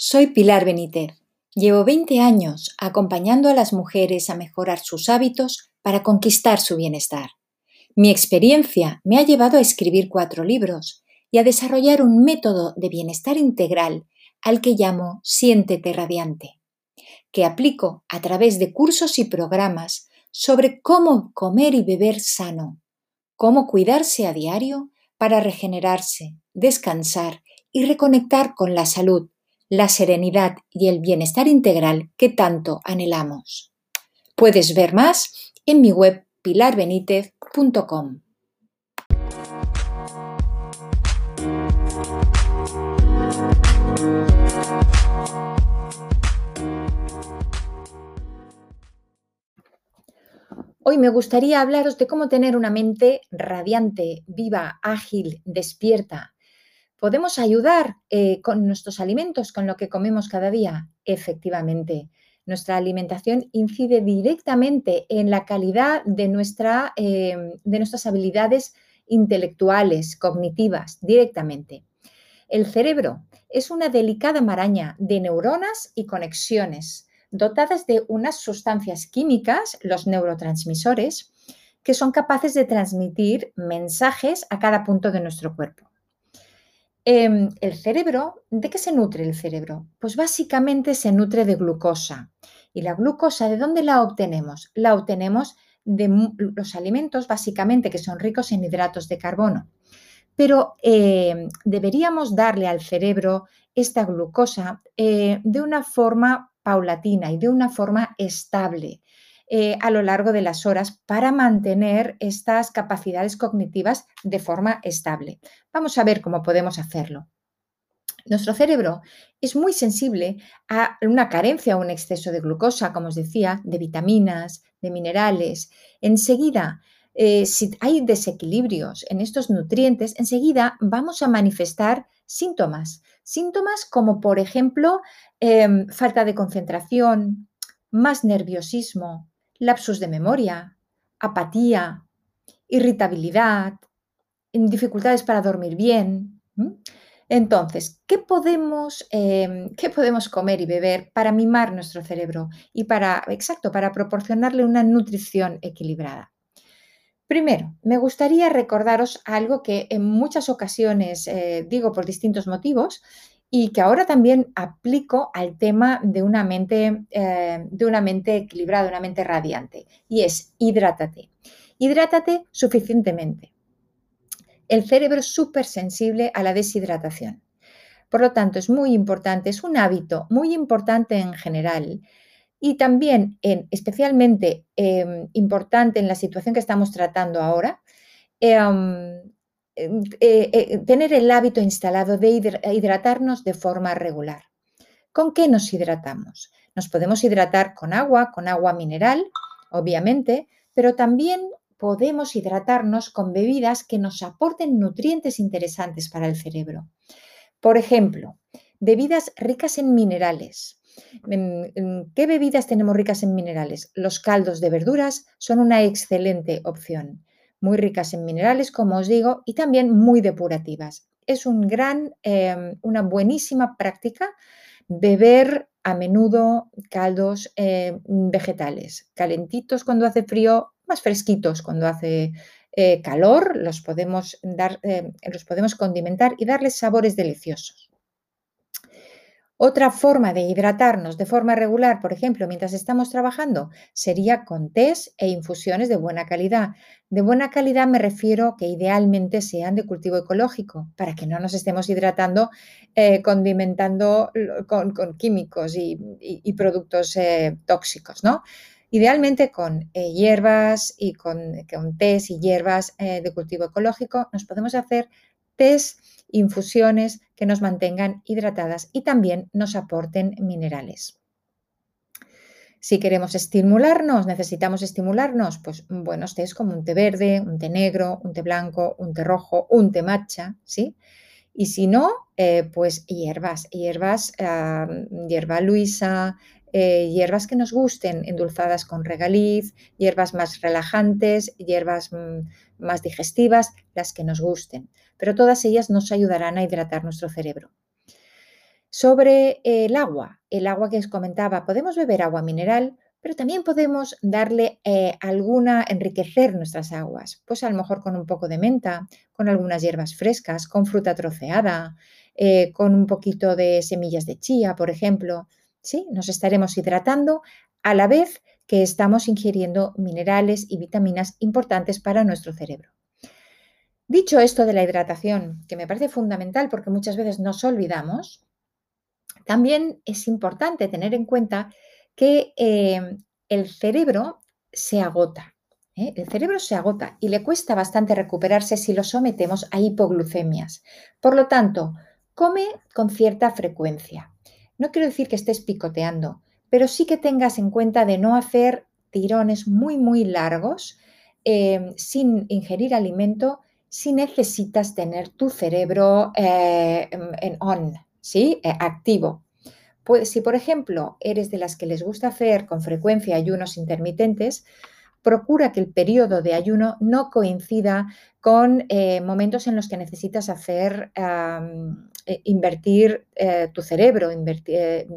Soy Pilar Benítez. Llevo 20 años acompañando a las mujeres a mejorar sus hábitos para conquistar su bienestar. Mi experiencia me ha llevado a escribir cuatro libros y a desarrollar un método de bienestar integral al que llamo Siéntete Radiante, que aplico a través de cursos y programas sobre cómo comer y beber sano, cómo cuidarse a diario para regenerarse, descansar y reconectar con la salud la serenidad y el bienestar integral que tanto anhelamos. Puedes ver más en mi web pilarbenitez.com. Hoy me gustaría hablaros de cómo tener una mente radiante, viva, ágil, despierta, ¿Podemos ayudar eh, con nuestros alimentos, con lo que comemos cada día? Efectivamente. Nuestra alimentación incide directamente en la calidad de, nuestra, em, de nuestras habilidades intelectuales, cognitivas, directamente. El cerebro es una delicada maraña de neuronas y conexiones dotadas de unas sustancias químicas, los neurotransmisores, que son capaces de transmitir mensajes a cada punto de nuestro cuerpo. Em, el cerebro, ¿de qué se nutre el cerebro? Pues básicamente se nutre de glucosa. ¿Y la glucosa de dónde la obtenemos? La obtenemos de los alimentos básicamente que son ricos en hidratos de carbono. Pero em, deberíamos darle al cerebro esta glucosa eh, de una forma paulatina y de una forma estable. Eh, a lo largo de las horas para mantener estas capacidades cognitivas de forma estable. Vamos a ver cómo podemos hacerlo. Nuestro cerebro es muy sensible a una carencia o un exceso de glucosa, como os decía, de vitaminas, de minerales. Enseguida, eh, si hay desequilibrios en estos nutrientes, enseguida vamos a manifestar síntomas. Síntomas como, por ejemplo, em, falta de concentración, más nerviosismo, lapsus de memoria, apatía, irritabilidad, dificultades para dormir bien. Entonces, ¿qué podemos, em, ¿qué podemos comer y beber para mimar nuestro cerebro y para, exacto, para proporcionarle una nutrición equilibrada? Primero, me gustaría recordaros algo que en muchas ocasiones eh, digo por distintos motivos y que ahora también aplico al tema de una mente, eh, de una mente equilibrada, una mente radiante, y es hidrátate. Hidrátate suficientemente. El cerebro es súper sensible a la deshidratación. Por lo tanto, es muy importante, es un hábito muy importante en general y también en, especialmente em, importante en la situación que estamos tratando ahora, eh, eh, tener el hábito instalado de hidratarnos de forma regular. ¿Con qué nos hidratamos? Nos podemos hidratar con agua, con agua mineral, obviamente, pero también podemos hidratarnos con bebidas que nos aporten nutrientes interesantes para el cerebro. Por ejemplo, bebidas ricas en minerales. ¿Qué bebidas tenemos ricas en minerales? Los caldos de verduras son una excelente opción muy ricas en minerales, como os digo, y también muy depurativas. Es un gran, em, una buenísima práctica beber a menudo caldos em, vegetales, calentitos cuando hace frío, más fresquitos cuando hace eh, calor, los podemos, dar, em, los podemos condimentar y darles sabores deliciosos. Otra forma de hidratarnos de forma regular, por ejemplo, mientras estamos trabajando, sería con tés e infusiones de buena calidad. De buena calidad me refiero que idealmente sean de cultivo ecológico, para que no nos estemos hidratando eh, condimentando con, químicos y, productos eh, tóxicos, ¿no? Idealmente con eh, hierbas y con, con tés y hierbas de cultivo ecológico nos podemos hacer tés infusiones que nos mantengan hidratadas y también nos aporten minerales. Si queremos estimularnos, necesitamos estimularnos, pues buenos tés como un té verde, un té negro, un té blanco, un té rojo, un té matcha, ¿sí? Y si no, eh, pues hierbas, hierbas, hierba luisa, eh, hierbas que nos gusten, endulzadas con regaliz, hierbas más relajantes, hierbas mm, más digestivas, las que nos gusten pero todas ellas nos ayudarán a hidratar nuestro cerebro. Sobre el agua, el agua que os comentaba, podemos beber agua mineral, pero también podemos darle eh, alguna, enriquecer nuestras aguas, pues a lo mejor con un poco de menta, con algunas hierbas frescas, con fruta troceada, eh, con un poquito de semillas de chía, por ejemplo. Nos estaremos hidratando a la vez que estamos ingiriendo minerales y vitaminas importantes para nuestro cerebro. Dicho esto de la hidratación, que me parece fundamental porque muchas veces nos olvidamos, también es importante tener en cuenta que em, el cerebro se agota. ¿eh? El cerebro se agota y le cuesta bastante recuperarse si lo sometemos a hipoglucemias. Por lo tanto, come con cierta frecuencia. No quiero decir que estés picoteando, pero sí que tengas en cuenta de no hacer tirones muy, muy largos em, sin ingerir alimento si necesitas tener tu cerebro eh, en on, ¿sí? Eh, activo. Pues, si, por ejemplo, eres de las que les gusta hacer con frecuencia ayunos intermitentes, procura que el periodo de ayuno no coincida con eh, momentos en los que necesitas hacer, eh, invertir eh, tu cerebro,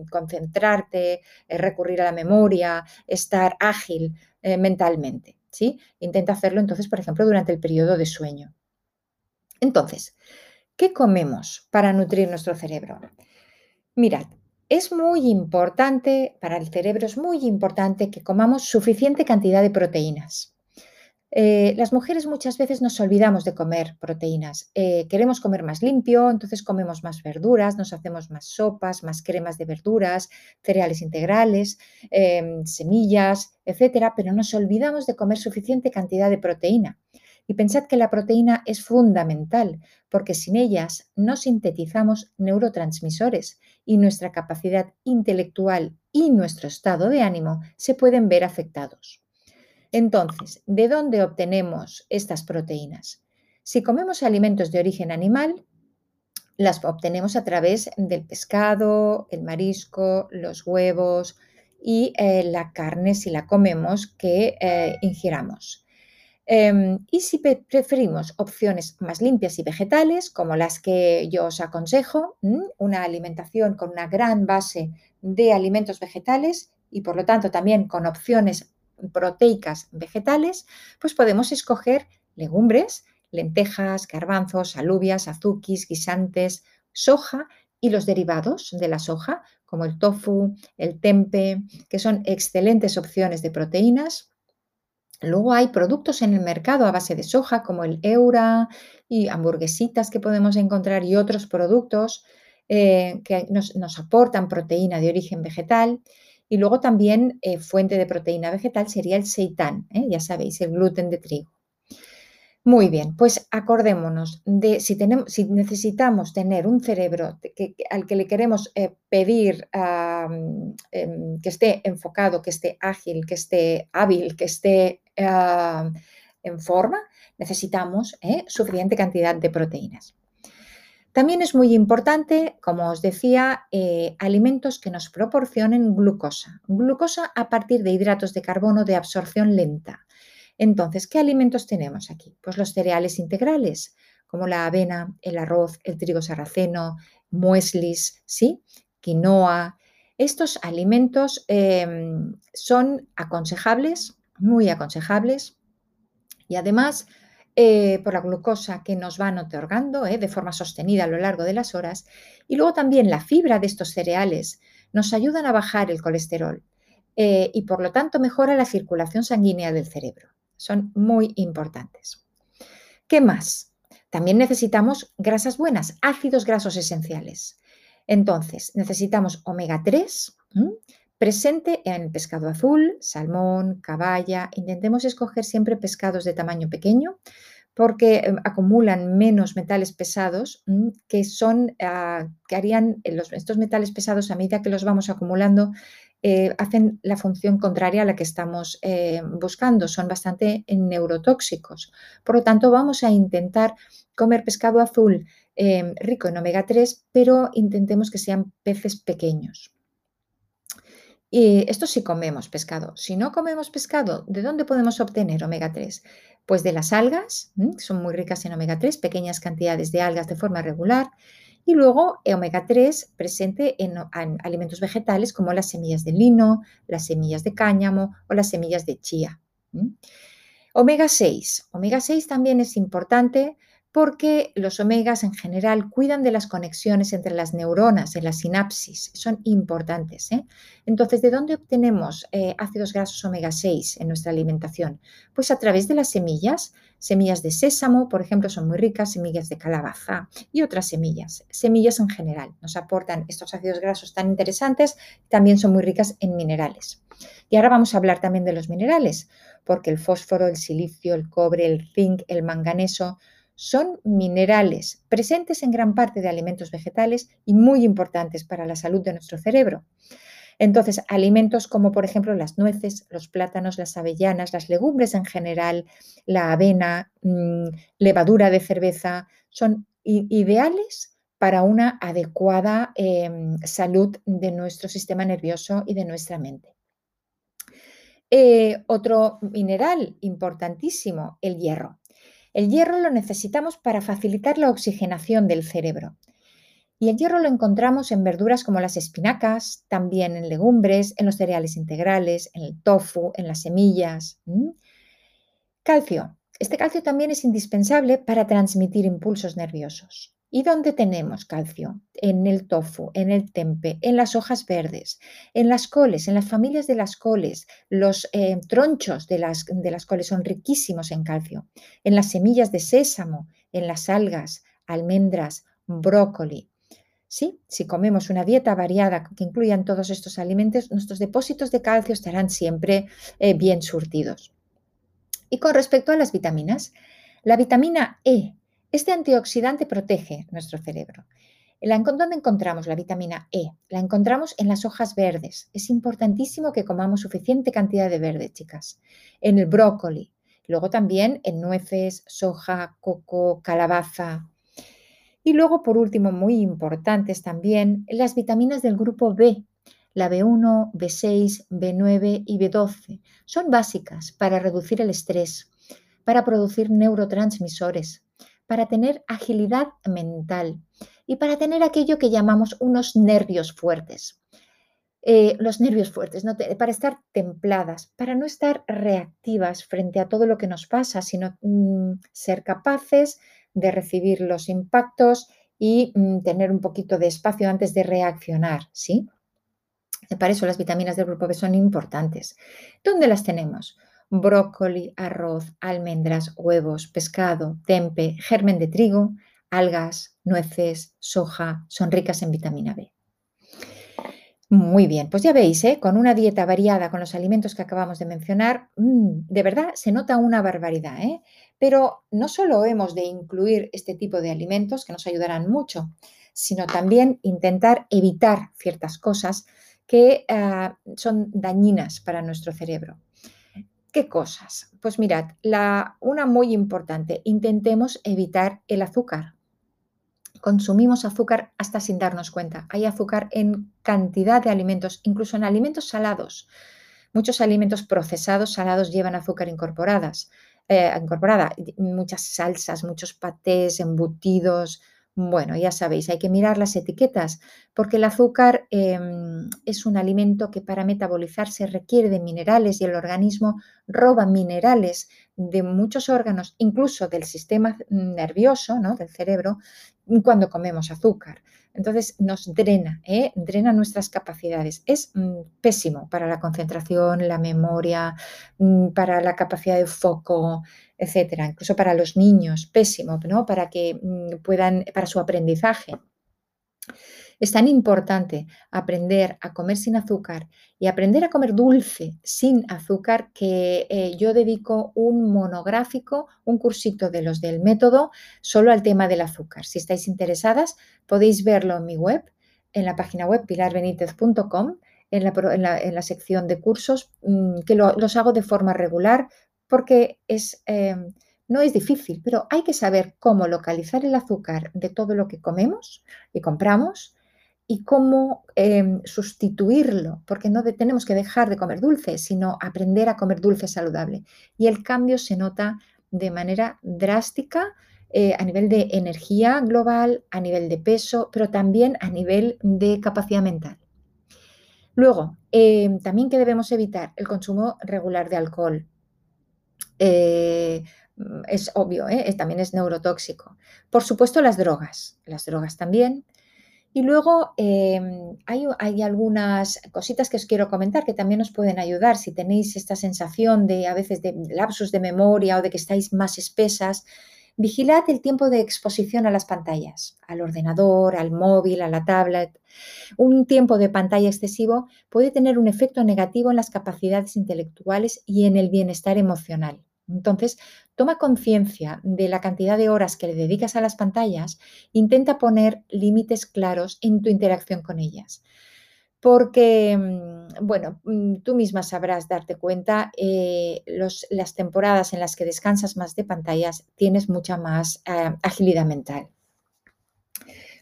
concentrarte, recurrir a la memoria, estar ágil mentalmente. ¿sí? Intenta hacerlo entonces, por ejemplo, durante el periodo de sueño. Entonces, ¿qué comemos para nutrir nuestro cerebro? Mirad, es muy importante, para el cerebro es muy importante que comamos suficiente cantidad de proteínas. Eh, las mujeres muchas veces nos olvidamos de comer proteínas. Eh, queremos comer más limpio, entonces comemos más verduras, nos hacemos más sopas, más cremas de verduras, cereales integrales, em, semillas, etcétera, pero nos olvidamos de comer suficiente cantidad de proteína. Y pensad que la proteína es fundamental, porque sin ellas no sintetizamos neurotransmisores y nuestra capacidad intelectual y nuestro estado de ánimo se pueden ver afectados. Entonces, ¿de dónde obtenemos estas proteínas? Si comemos alimentos de origen animal, las obtenemos a través del pescado, el marisco, los huevos y eh, la carne si la comemos que eh, ingiramos. Em, y si preferimos opciones más limpias y vegetales, como las que yo os aconsejo, una alimentación con una gran base de alimentos vegetales y por lo tanto también con opciones proteicas vegetales, pues podemos escoger legumbres, lentejas, garbanzos, alubias, azuquis, guisantes, soja y los derivados de la soja, como el tofu, el tempe, que son excelentes opciones de proteínas Luego hay productos en el mercado a base de soja como el Eura y hamburguesitas que podemos encontrar y otros productos eh, que nos, aportan proteína de origen vegetal. Y luego también eh, fuente de proteína vegetal sería el seitán, ¿eh? ya sabéis, el gluten de trigo. Muy bien, pues acordémonos de si, si necesitamos tener un cerebro al que le queremos pedir em, que esté enfocado, que esté ágil, que esté hábil, que esté en forma, necesitamos ¿eh? suficiente cantidad de proteínas. También es muy importante, como os decía, eh, alimentos que nos proporcionen glucosa. Glucosa a partir de hidratos de carbono de absorción lenta. Entonces, ¿qué alimentos tenemos aquí? Pues los cereales integrales, como la avena, el arroz, el trigo sarraceno, mueslis, ¿sí? quinoa. Estos alimentos em, son aconsejables muy aconsejables y además eh, por la glucosa que nos van otorgando eh, de forma sostenida a lo largo de las horas y luego también la fibra de estos cereales nos ayudan a bajar el colesterol eh, y por lo tanto mejora la circulación sanguínea del cerebro. Son muy importantes. ¿Qué más? También necesitamos grasas buenas, ácidos grasos esenciales. Entonces, necesitamos omega 3, Presente en pescado azul, salmón, caballa. Intentemos escoger siempre pescados de tamaño pequeño porque em, acumulan menos metales pesados que son ah, que harían estos metales pesados a medida que los vamos acumulando eh, hacen la función contraria a la que estamos eh, buscando, son bastante neurotóxicos. Por lo tanto, vamos a intentar comer pescado azul em, rico en omega 3, pero intentemos que sean peces pequeños. Y esto sí comemos pescado. Si no comemos pescado, ¿de dónde podemos obtener omega 3? Pues de las algas, son muy ricas en omega 3, pequeñas cantidades de algas de forma regular. Y luego omega 3 presente en, alimentos vegetales como las semillas de lino, las semillas de cáñamo o las semillas de chía. Omega 6. Omega 6 también es importante porque los omegas en general cuidan de las conexiones entre las neuronas, en la sinapsis, son importantes. ¿eh? Entonces, ¿de dónde obtenemos eh, ácidos grasos omega 6 en nuestra alimentación? Pues a través de las semillas, semillas de sésamo, por ejemplo, son muy ricas, semillas de calabaza y otras semillas, semillas en general, nos aportan estos ácidos grasos tan interesantes, también son muy ricas en minerales. Y ahora vamos a hablar también de los minerales, porque el fósforo, el silicio, el cobre, el zinc, el manganeso, son minerales presentes en gran parte de alimentos vegetales y muy importantes para la salud de nuestro cerebro. Entonces, alimentos como por ejemplo las nueces, los plátanos, las avellanas, las legumbres en general, la avena, mm, levadura de cerveza, son ideales para una adecuada em, salud de nuestro sistema nervioso y de nuestra mente. Eh, otro mineral importantísimo, el hierro. El hierro lo necesitamos para facilitar la oxigenación del cerebro. Y el hierro lo encontramos en verduras como las espinacas, también en legumbres, en los cereales integrales, en el tofu, en las semillas. Calcio. Este calcio también es indispensable para transmitir impulsos nerviosos. ¿Y dónde tenemos calcio? En el tofu, en el tempe, en las hojas verdes, en las coles, en las familias de las coles. Los eh, tronchos de las, de las coles son riquísimos en calcio. En las semillas de sésamo, en las algas, almendras, brócoli. Sí, si comemos una dieta variada que incluyan todos estos alimentos, nuestros depósitos de calcio estarán siempre eh, bien surtidos. Y con respecto a las vitaminas, la vitamina E este antioxidante protege nuestro cerebro. ¿Dónde encontramos la vitamina E? La encontramos en las hojas verdes. Es importantísimo que comamos suficiente cantidad de verde, chicas. En el brócoli. Luego también en nueces, soja, coco, calabaza. Y luego, por último, muy importantes también, las vitaminas del grupo B. La B1, B6, B9 y B12 son básicas para reducir el estrés, para producir neurotransmisores, para tener agilidad mental y para tener aquello que llamamos unos nervios fuertes. Eh, los nervios fuertes, para estar templadas, para no estar reactivas frente a todo lo que nos pasa, sino mm, ser capaces de recibir los impactos y mm, tener un poquito de espacio antes de reaccionar, ¿sí? Para eso las vitaminas del grupo B son importantes. ¿Dónde las tenemos? Brócoli, arroz, almendras, huevos, pescado, tempe, germen de trigo, algas, nueces, soja, son ricas en vitamina B. Muy bien, pues ya veis, ¿eh? con una dieta variada con los alimentos que acabamos de mencionar, mm, de verdad se nota una barbaridad. ¿eh? Pero no solo hemos de incluir este tipo de alimentos que nos ayudarán mucho, sino también intentar evitar ciertas cosas que ah, son dañinas para nuestro cerebro. ¿Qué cosas? Pues mirad, la, una muy importante, intentemos evitar el azúcar. Consumimos azúcar hasta sin darnos cuenta. Hay azúcar en cantidad de alimentos, incluso en alimentos salados. Muchos alimentos procesados salados llevan azúcar incorporadas, eh, incorporada. Muchas salsas, muchos patés, embutidos, bueno, ya sabéis, hay que mirar las etiquetas porque el azúcar em, es un alimento que para metabolizarse requiere de minerales y el organismo roba minerales de muchos órganos, incluso del sistema nervioso, ¿no? del cerebro, cuando comemos azúcar. Entonces nos drena, ¿eh? drena nuestras capacidades. Es mm, pésimo para la concentración, la memoria, mm, para la capacidad de foco, etcétera. Incluso para los niños, pésimo, ¿no? Para que mm, puedan, para su aprendizaje. Es tan importante aprender a comer sin azúcar y aprender a comer dulce sin azúcar que eh, yo dedico un monográfico, un cursito de los del método solo al tema del azúcar. Si estáis interesadas, podéis verlo en mi web, en la página web pilarbenitez.com, en la, sección de cursos, mm, que los hago de forma regular porque es... Em, no es difícil, pero hay que saber cómo localizar el azúcar de todo lo que comemos y compramos y cómo em, sustituirlo, porque no tenemos que dejar de comer dulce, sino aprender a comer dulce saludable. Y el cambio se nota de manera drástica eh, a nivel de energía global, a nivel de peso, pero también a nivel de capacidad mental. Luego, eh, también que debemos evitar el consumo regular de alcohol. Eh, es obvio, también es neurotóxico. Por supuesto, las drogas. Las drogas también. Y luego em, hay, hay, algunas cositas que os quiero comentar que también os pueden ayudar si tenéis esta sensación de a veces de lapsus de memoria o de que estáis más espesas. Vigilad el tiempo de exposición a las pantallas, al ordenador, al móvil, a la tablet. Un tiempo de pantalla excesivo puede tener un efecto negativo en las capacidades intelectuales y en el bienestar emocional. Entonces, toma conciencia de la cantidad de horas que le dedicas a las pantallas, intenta poner límites claros en tu interacción con ellas. Porque, mm, bueno, mm, tú misma sabrás darte cuenta, eh, las temporadas en las que descansas más de pantallas tienes mucha más eh, agilidad mental.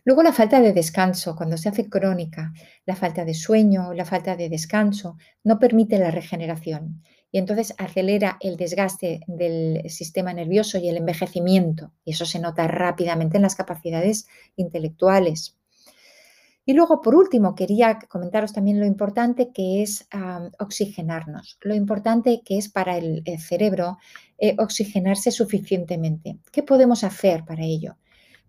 Luego la falta de descanso, cuando se hace crónica, la falta de sueño, la falta de descanso, no permite la regeneración y entonces acelera el desgaste del sistema nervioso y el envejecimiento. Y eso se nota rápidamente en las capacidades intelectuales. Y luego, por último, quería comentaros también lo importante que es oxigenarnos, lo importante que es para el, cerebro eh, oxigenarse suficientemente. ¿Qué podemos hacer para ello?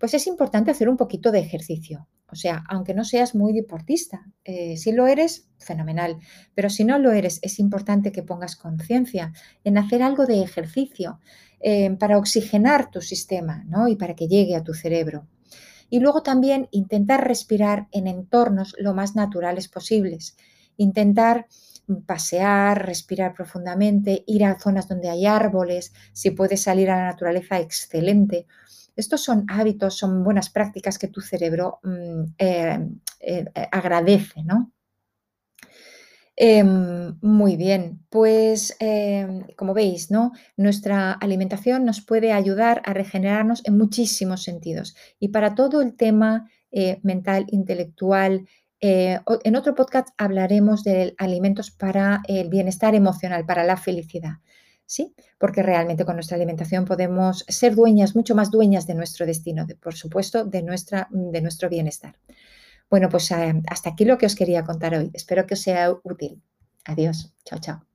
Pues es importante hacer un poquito de ejercicio. O sea, aunque no seas muy deportista, eh, si lo eres, fenomenal. Pero si no lo eres, es importante que pongas conciencia en hacer algo de ejercicio eh, para oxigenar tu sistema ¿no? y para que llegue a tu cerebro. Y luego también intentar respirar en entornos lo más naturales posibles. Intentar pasear, respirar profundamente, ir a zonas donde hay árboles, si puedes salir a la naturaleza, excelente. Estos son hábitos, son buenas prácticas que tu cerebro mm, eh, eh, agradece, ¿no? Em, muy bien, pues em, como veis, ¿no? Nuestra alimentación nos puede ayudar a regenerarnos en muchísimos sentidos. Y para todo el tema eh, mental, intelectual, en otro podcast hablaremos de alimentos para el bienestar emocional, para la felicidad. ¿sí? Porque realmente con nuestra alimentación podemos ser dueñas, mucho más dueñas de nuestro destino, de, por supuesto, de, nuestra, mm, de nuestro bienestar. Bueno, pues eh, hasta aquí lo que os quería contar hoy. Espero que os sea útil. Adiós. Chao, chao.